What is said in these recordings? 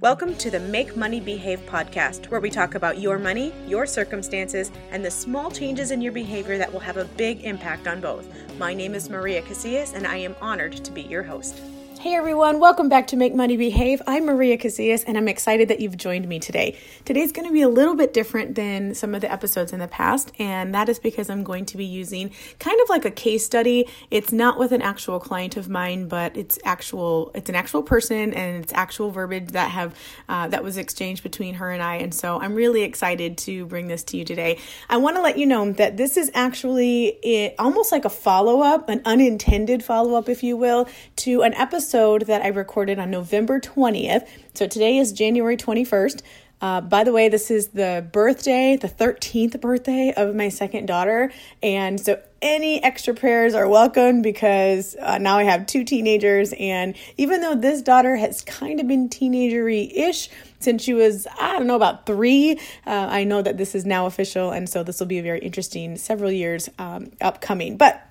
Welcome to the Make Money Behave podcast, where we talk about your money, your circumstances, and the small changes in your behavior that will have a big impact on both. My name is Maria Casillas, and I am honored to be your host. Hey everyone, welcome back to Make Money Behave. I'm Maria Casillas and I'm excited that you've joined me today. Today's going to be a little bit different than some of the episodes in the past, and that is because I'm going to be using kind of like a case study. It's not with an actual client of mine, but it's actual it's an actual person and it's actual verbiage that have uh, that was exchanged between her and I, and so I'm really excited to bring this to you today. I want to let you know that this is actually it, almost like a follow-up, an unintended follow-up if you will, to an episode episode that I recorded on November 20th. So today is January 21st. Uh, by the way, this is the birthday, the 13th birthday of my second daughter. And so any extra prayers are welcome because uh, now I have two teenagers. And even though this daughter has kind of been teenagery ish since she was, I don't know, about three, uh, I know that this is now official. And so this will be a very interesting several years um, upcoming. But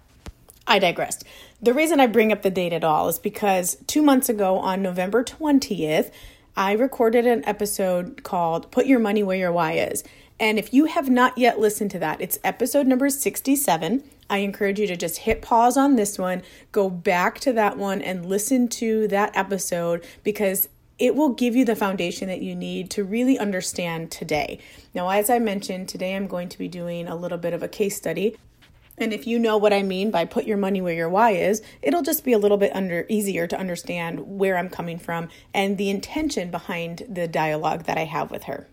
I digressed. The reason I bring up the date at all is because two months ago on November 20th, I recorded an episode called Put Your Money Where Your Why Is. And if you have not yet listened to that, it's episode number 67. I encourage you to just hit pause on this one, go back to that one, and listen to that episode because it will give you the foundation that you need to really understand today. Now, as I mentioned, today I'm going to be doing a little bit of a case study and if you know what I mean by put your money where your why is, it'll just be a little bit under easier to understand where I'm coming from and the intention behind the dialogue that I have with her.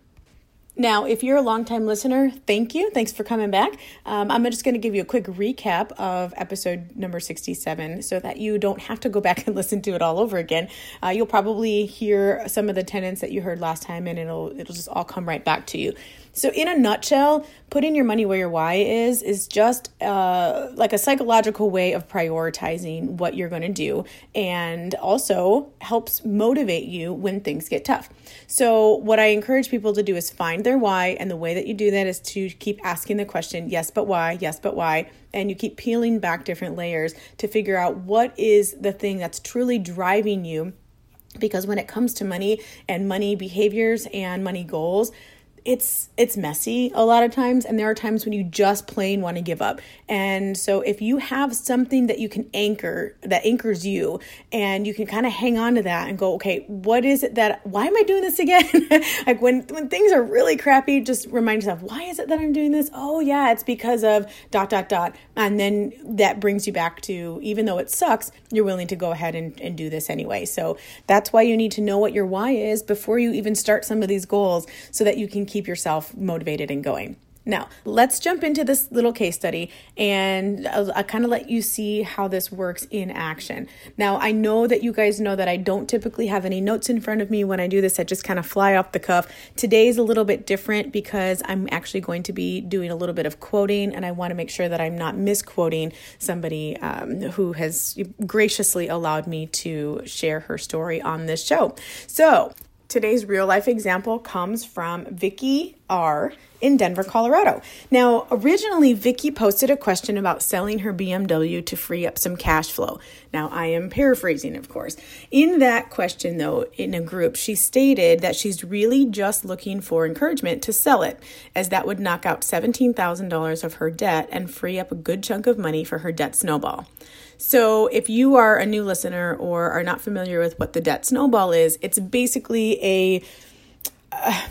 Now, if you're a longtime listener, thank you. Thanks for coming back. Um, I'm just going to give you a quick recap of episode number 67 so that you don't have to go back and listen to it all over again. Uh, you'll probably hear some of the tenants that you heard last time and it'll it'll just all come right back to you. So, in a nutshell, putting your money where your why is is just uh, like a psychological way of prioritizing what you're going to do and also helps motivate you when things get tough. So, what I encourage people to do is find their why, and the way that you do that is to keep asking the question, yes, but why, yes, but why, and you keep peeling back different layers to figure out what is the thing that's truly driving you. Because when it comes to money and money behaviors and money goals, it's it's messy a lot of times and there are times when you just plain want to give up. And so if you have something that you can anchor that anchors you and you can kind of hang on to that and go okay what is it that why am i doing this again? Like when when things are really crappy just remind yourself why is it that i'm doing this? Oh yeah it's because of dot dot dot. And then that brings you back to even though it sucks you're willing to go ahead and, and do this anyway. So that's why you need to know what your why is before you even start some of these goals so that you can keep keep yourself motivated and going. Now, let's jump into this little case study and I'll, I'll kind of let you see how this works in action. Now, I know that you guys know that I don't typically have any notes in front of me when I do this, I just kind of fly off the cuff. Today's a little bit different because I'm actually going to be doing a little bit of quoting and I want to make sure that I'm not misquoting somebody um, who has graciously allowed me to share her story on this show. So, Today's real life example comes from Vicky R in Denver, Colorado. Now, originally Vicky posted a question about selling her BMW to free up some cash flow. Now, I am paraphrasing, of course. In that question though, in a group, she stated that she's really just looking for encouragement to sell it as that would knock out $17,000 of her debt and free up a good chunk of money for her debt snowball. So, if you are a new listener or are not familiar with what the debt snowball is, it's basically a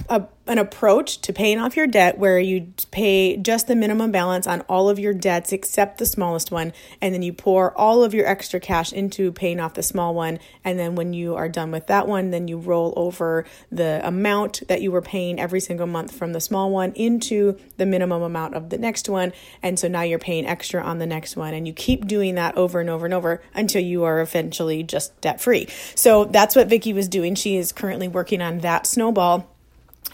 a, an approach to paying off your debt where you pay just the minimum balance on all of your debts except the smallest one, and then you pour all of your extra cash into paying off the small one. And then when you are done with that one, then you roll over the amount that you were paying every single month from the small one into the minimum amount of the next one. And so now you're paying extra on the next one, and you keep doing that over and over and over until you are eventually just debt free. So that's what Vicky was doing. She is currently working on that snowball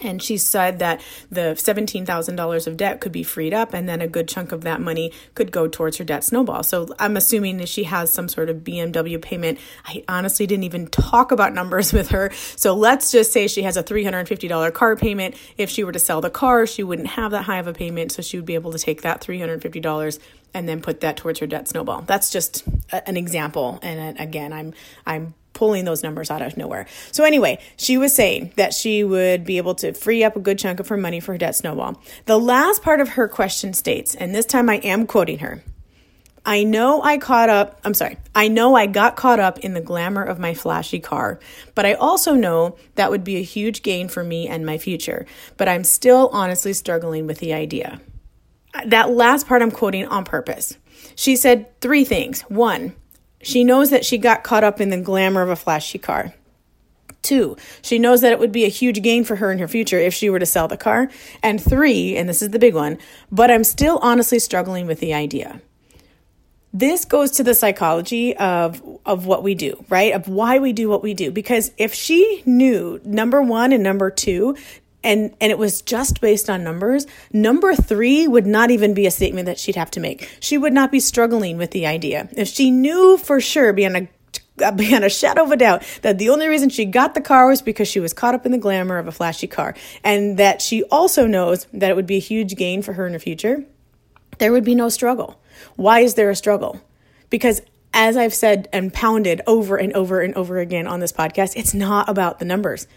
and she said that the $17,000 of debt could be freed up, and then a good chunk of that money could go towards her debt snowball. So I'm assuming that she has some sort of BMW payment. I honestly didn't even talk about numbers with her. So let's just say she has a $350 car payment. If she were to sell the car, she wouldn't have that high of a payment. So she would be able to take that $350 and then put that towards her debt snowball. That's just a, an example. And again, I'm, I'm pulling those numbers out of nowhere. So anyway, she was saying that she would be able to free up a good chunk of her money for her debt snowball. The last part of her question states, and this time I am quoting her. I know I caught up, I'm sorry, I know I got caught up in the glamour of my flashy car, but I also know that would be a huge gain for me and my future. But I'm still honestly struggling with the idea. That last part I'm quoting on purpose. She said three things. One, she knows that she got caught up in the glamour of a flashy car. Two, she knows that it would be a huge gain for her in her future if she were to sell the car. And three, and this is the big one, but I'm still honestly struggling with the idea. This goes to the psychology of of what we do, right? Of why we do what we do. Because if she knew number 1 and number 2 and and it was just based on numbers number 3 would not even be a statement that she'd have to make. She would not be struggling with the idea. If she knew for sure beyond a uh, beyond a shadow of a doubt that the only reason she got the car was because she was caught up in the glamour of a flashy car and that she also knows that it would be a huge gain for her in the future there would be no struggle. Why is there a struggle? Because as I've said and pounded over and over and over again on this podcast, it's not about the numbers.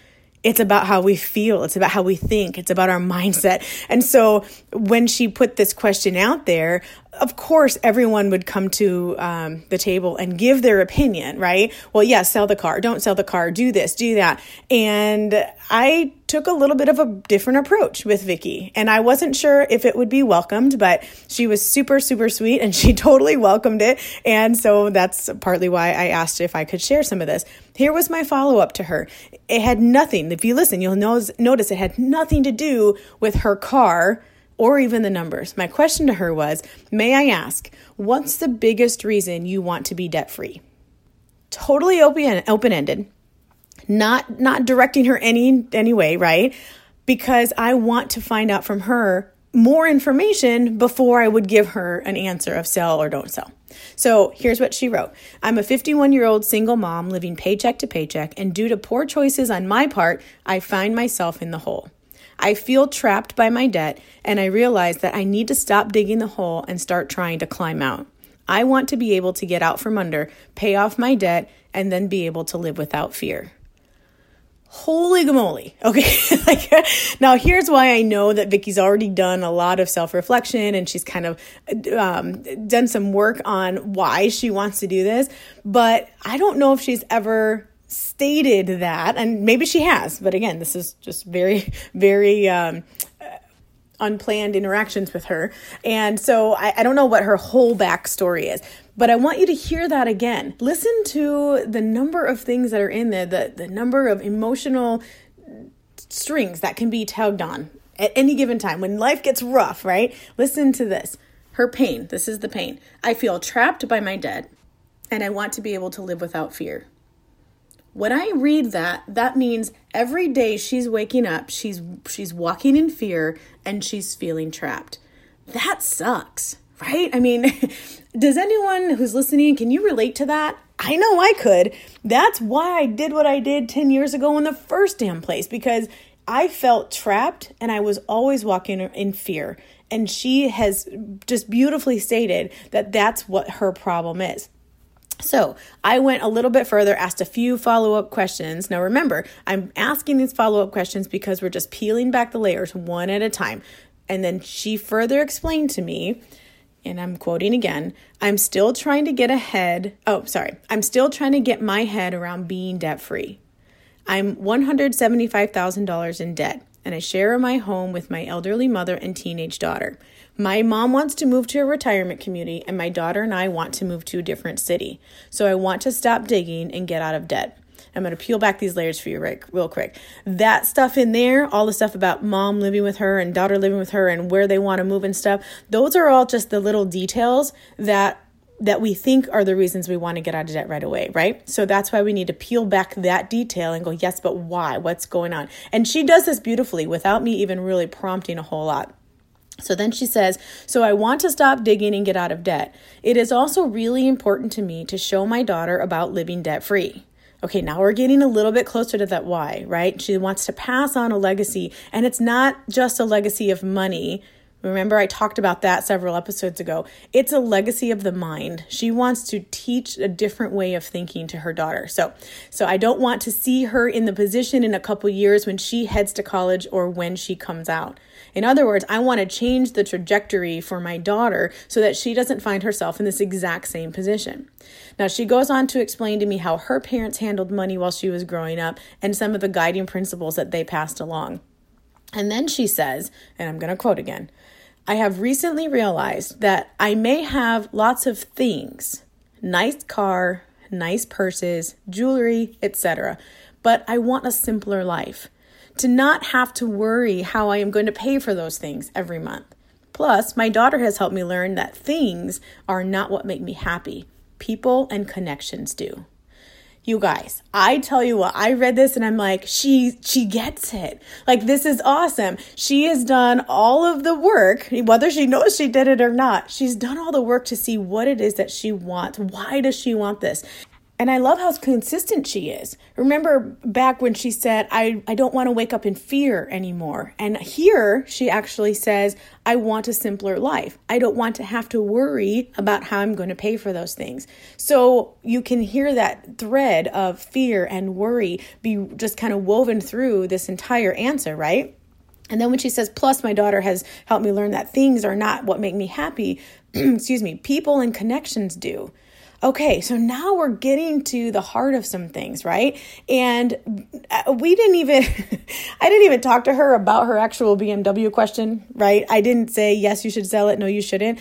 It's about how we feel. It's about how we think. It's about our mindset. And so when she put this question out there, of course, everyone would come to um, the table and give their opinion, right? Well, yeah, sell the car, don't sell the car, do this, do that. And I took a little bit of a different approach with Vicky, and I wasn't sure if it would be welcomed, but she was super, super sweet and she totally welcomed it. And so that's partly why I asked if I could share some of this. Here was my follow up to her. It had nothing, if you listen, you'll notice it had nothing to do with her car or even the numbers. My question to her was May I ask, what's the biggest reason you want to be debt free? Totally open open ended, not not directing her any any way, right? Because I want to find out from her more information before I would give her an answer of sell or don't sell. So here's what she wrote I'm a 51 year old single mom living paycheck to paycheck, and due to poor choices on my part, I find myself in the hole. I feel trapped by my debt, and I realize that I need to stop digging the hole and start trying to climb out. I want to be able to get out from under, pay off my debt, and then be able to live without fear holy gamoly. Okay. like now here's why I know that Vicky's already done a lot of self-reflection and she's kind of um, done some work on why she wants to do this, but I don't know if she's ever stated that and maybe she has, but again, this is just very very um, unplanned interactions with her. And so I, I, don't know what her whole backstory is, but I want you to hear that again. Listen to the number of things that are in there, the, the number of emotional strings that can be tugged on at any given time when life gets rough, right? Listen to this. Her pain, this is the pain. I feel trapped by my debt and I want to be able to live without fear. When I read that, that means every day she's waking up, she's she's walking in fear and she's feeling trapped. That sucks, right? I mean, does anyone who's listening, can you relate to that? I know I could. That's why I did what I did 10 years ago in the first damn place because I felt trapped and I was always walking in fear. And she has just beautifully stated that that's what her problem is. So I went a little bit further, asked a few follow up questions. Now remember, I'm asking these follow up questions because we're just peeling back the layers one at a time. And then she further explained to me, and I'm quoting again I'm still trying to get ahead. Oh, sorry. I'm still trying to get my head around being debt free. I'm $175,000 in debt, and I share my home with my elderly mother and teenage daughter. My mom wants to move to a retirement community, and my daughter and I want to move to a different city. So I want to stop digging and get out of debt. I'm going to peel back these layers for you right, real quick. That stuff in there, all the stuff about mom living with her and daughter living with her and where they want to move and stuff, those are all just the little details that that we think are the reasons we want to get out of debt right away, right? So that's why we need to peel back that detail and go, yes, but why? What's going on? And she does this beautifully without me even really prompting a whole lot. So then she says, So I want to stop digging and get out of debt. It is also really important to me to show my daughter about living debt free. Okay, now we're getting a little bit closer to that why, right? She wants to pass on a legacy, and it's not just a legacy of money, Remember, I talked about that several episodes ago. It's a legacy of the mind. She wants to teach a different way of thinking to her daughter. So, so I don't want to see her in the position in a couple years when she heads to college or when she comes out. In other words, I want to change the trajectory for my daughter so that she doesn't find herself in this exact same position. Now, she goes on to explain to me how her parents handled money while she was growing up and some of the guiding principles that they passed along. And then she says, and I'm going to quote again I have recently realized that I may have lots of things nice car, nice purses, jewelry, etc. But I want a simpler life. To not have to worry how I am going to pay for those things every month. Plus, my daughter has helped me learn that things are not what make me happy, people and connections do. You guys, I tell you what, I read this and I'm like, she she gets it. Like this is awesome. She has done all of the work, whether she knows she did it or not. She's done all the work to see what it is that she wants. Why does she want this? And I love how consistent she is. Remember back when she said, I, I don't want to wake up in fear anymore. And here she actually says, I want a simpler life. I don't want to have to worry about how I'm going to pay for those things. So you can hear that thread of fear and worry be just kind of woven through this entire answer, right? And then when she says, plus my daughter has helped me learn that things are not what make me happy, excuse me, people and connections do. Okay, so now we're getting to the heart of some things, right? And uh, we didn't even, I didn't even talk to her about her actual BMW question, right? I didn't say, yes, you should sell it, no, you shouldn't.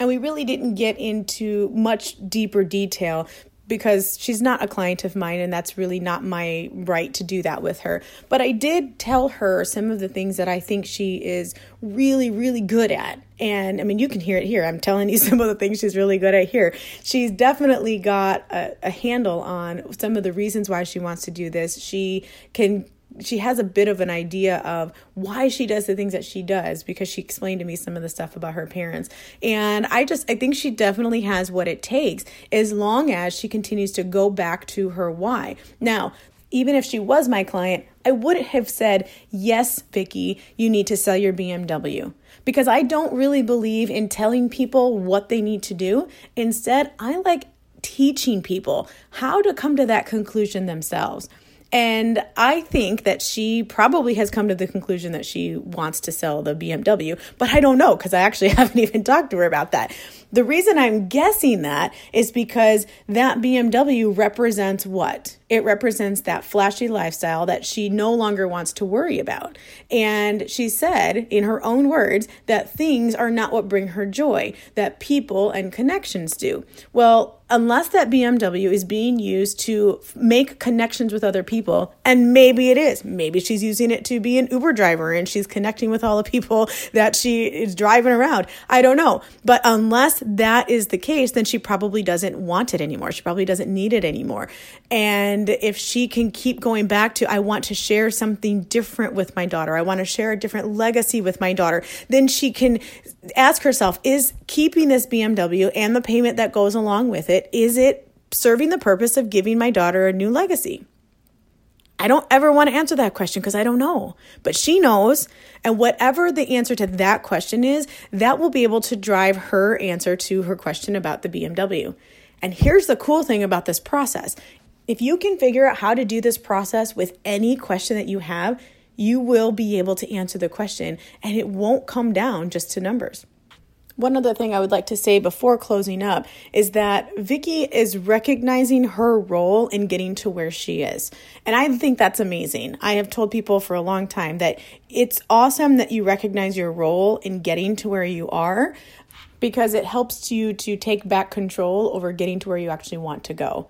And we really didn't get into much deeper detail because she's not a client of mine and that's really not my right to do that with her. But I did tell her some of the things that I think she is really, really good at. And I mean, you can hear it here. I'm telling you some of the things she's really good at here. She's definitely got a, a handle on some of the reasons why she wants to do this. She can she has a bit of an idea of why she does the things that she does because she explained to me some of the stuff about her parents. And I just I think she definitely has what it takes as long as she continues to go back to her why. Now, even if she was my client, I wouldn't have said, "Yes, Vicki, you need to sell your BMW." Because I don't really believe in telling people what they need to do. Instead, I like teaching people how to come to that conclusion themselves. And I think that she probably has come to the conclusion that she wants to sell the BMW, but I don't know because I actually haven't even talked to her about that. The reason I'm guessing that is because that BMW represents what? It represents that flashy lifestyle that she no longer wants to worry about. And she said, in her own words, that things are not what bring her joy, that people and connections do. Well, unless that BMW is being used to make connections with other people, and maybe it is. Maybe she's using it to be an Uber driver and she's connecting with all the people that she is driving around. I don't know. But unless that is the case, then she probably doesn't want it anymore. She probably doesn't need it anymore. And if she can keep going back to, I want to share something different with my daughter, I want to share a different legacy with my daughter, then she can ask herself, is keeping this BMW and the payment that goes along with it, is it serving the purpose of giving my daughter a new legacy? I don't ever want to answer that question because I don't know. But she knows. And whatever the answer to that question is, that will be able to drive her answer to her question about the BMW. And here's the cool thing about this process if you can figure out how to do this process with any question that you have, you will be able to answer the question and it won't come down just to numbers. One other thing I would like to say before closing up is that Vicki is recognizing her role in getting to where she is. And I think that's amazing. I have told people for a long time that it's awesome that you recognize your role in getting to where you are because it helps you to take back control over getting to where you actually want to go.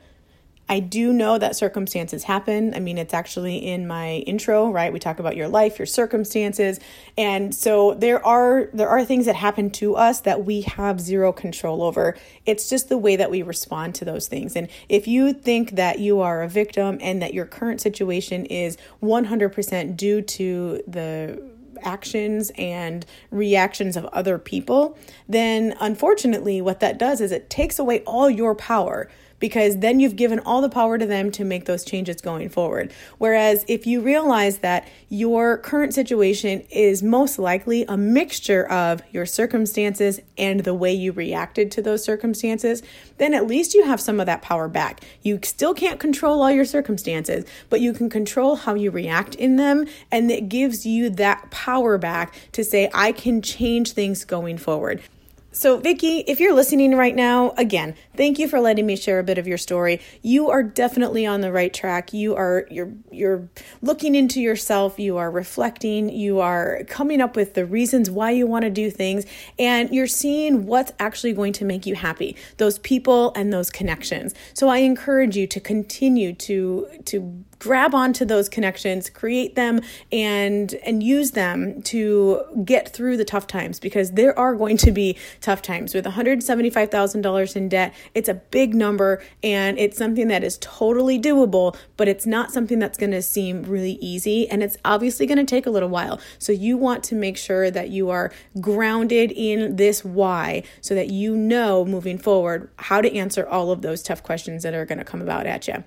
I do know that circumstances happen. I mean, it's actually in my intro, right? We talk about your life, your circumstances. And so there are there are things that happen to us that we have zero control over. It's just the way that we respond to those things. And if you think that you are a victim and that your current situation is 100% due to the actions and reactions of other people, then unfortunately, what that does is it takes away all your power because then you've given all the power to them to make those changes going forward. Whereas if you realize that your current situation is most likely a mixture of your circumstances and the way you reacted to those circumstances, then at least you have some of that power back. You still can't control all your circumstances, but you can control how you react in them. And it gives you that power back to say, I can change things going forward. So, Vicki, if you're listening right now, again, thank you for letting me share a bit of your story. You are definitely on the right track. You are you're you're looking into yourself, you are reflecting, you are coming up with the reasons why you want to do things, and you're seeing what's actually going to make you happy. Those people and those connections. So, I encourage you to continue to to grab onto those connections create them and and use them to get through the tough times because there are going to be tough times. With $175,000 in debt it's a big number and it's something that is totally doable but it's not something that's going to seem really easy and it's obviously going to take a little while. So you want to make sure that you are grounded in this why so that you know moving forward how to answer all of those tough questions that are going to come about at you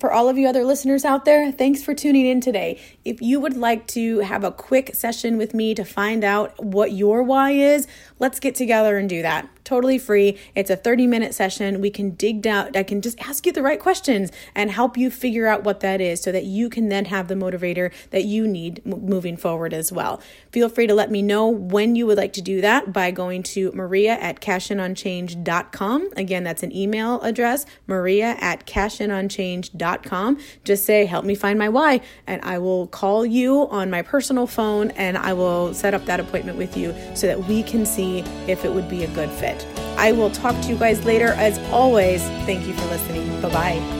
for all of you other listeners out there, thanks for tuning in today. If you would like to have a quick session with me to find out what your why is, let's get together and do that totally free. It's a 30 minute session. We can dig down, I can just ask you the right questions and help you figure out what that is so that you can then have the motivator that you need moving forward as well. Feel free to let me know when you would like to do that by going to maria at cashinonchange.com. Again, that's an email address, maria at cashinonchange.com. Just say, help me find my why, and I will call you on my personal phone and I will set up that appointment with you so that we can see if it would be a good fit. I will talk to you guys later. As always, thank you for listening. Bye bye.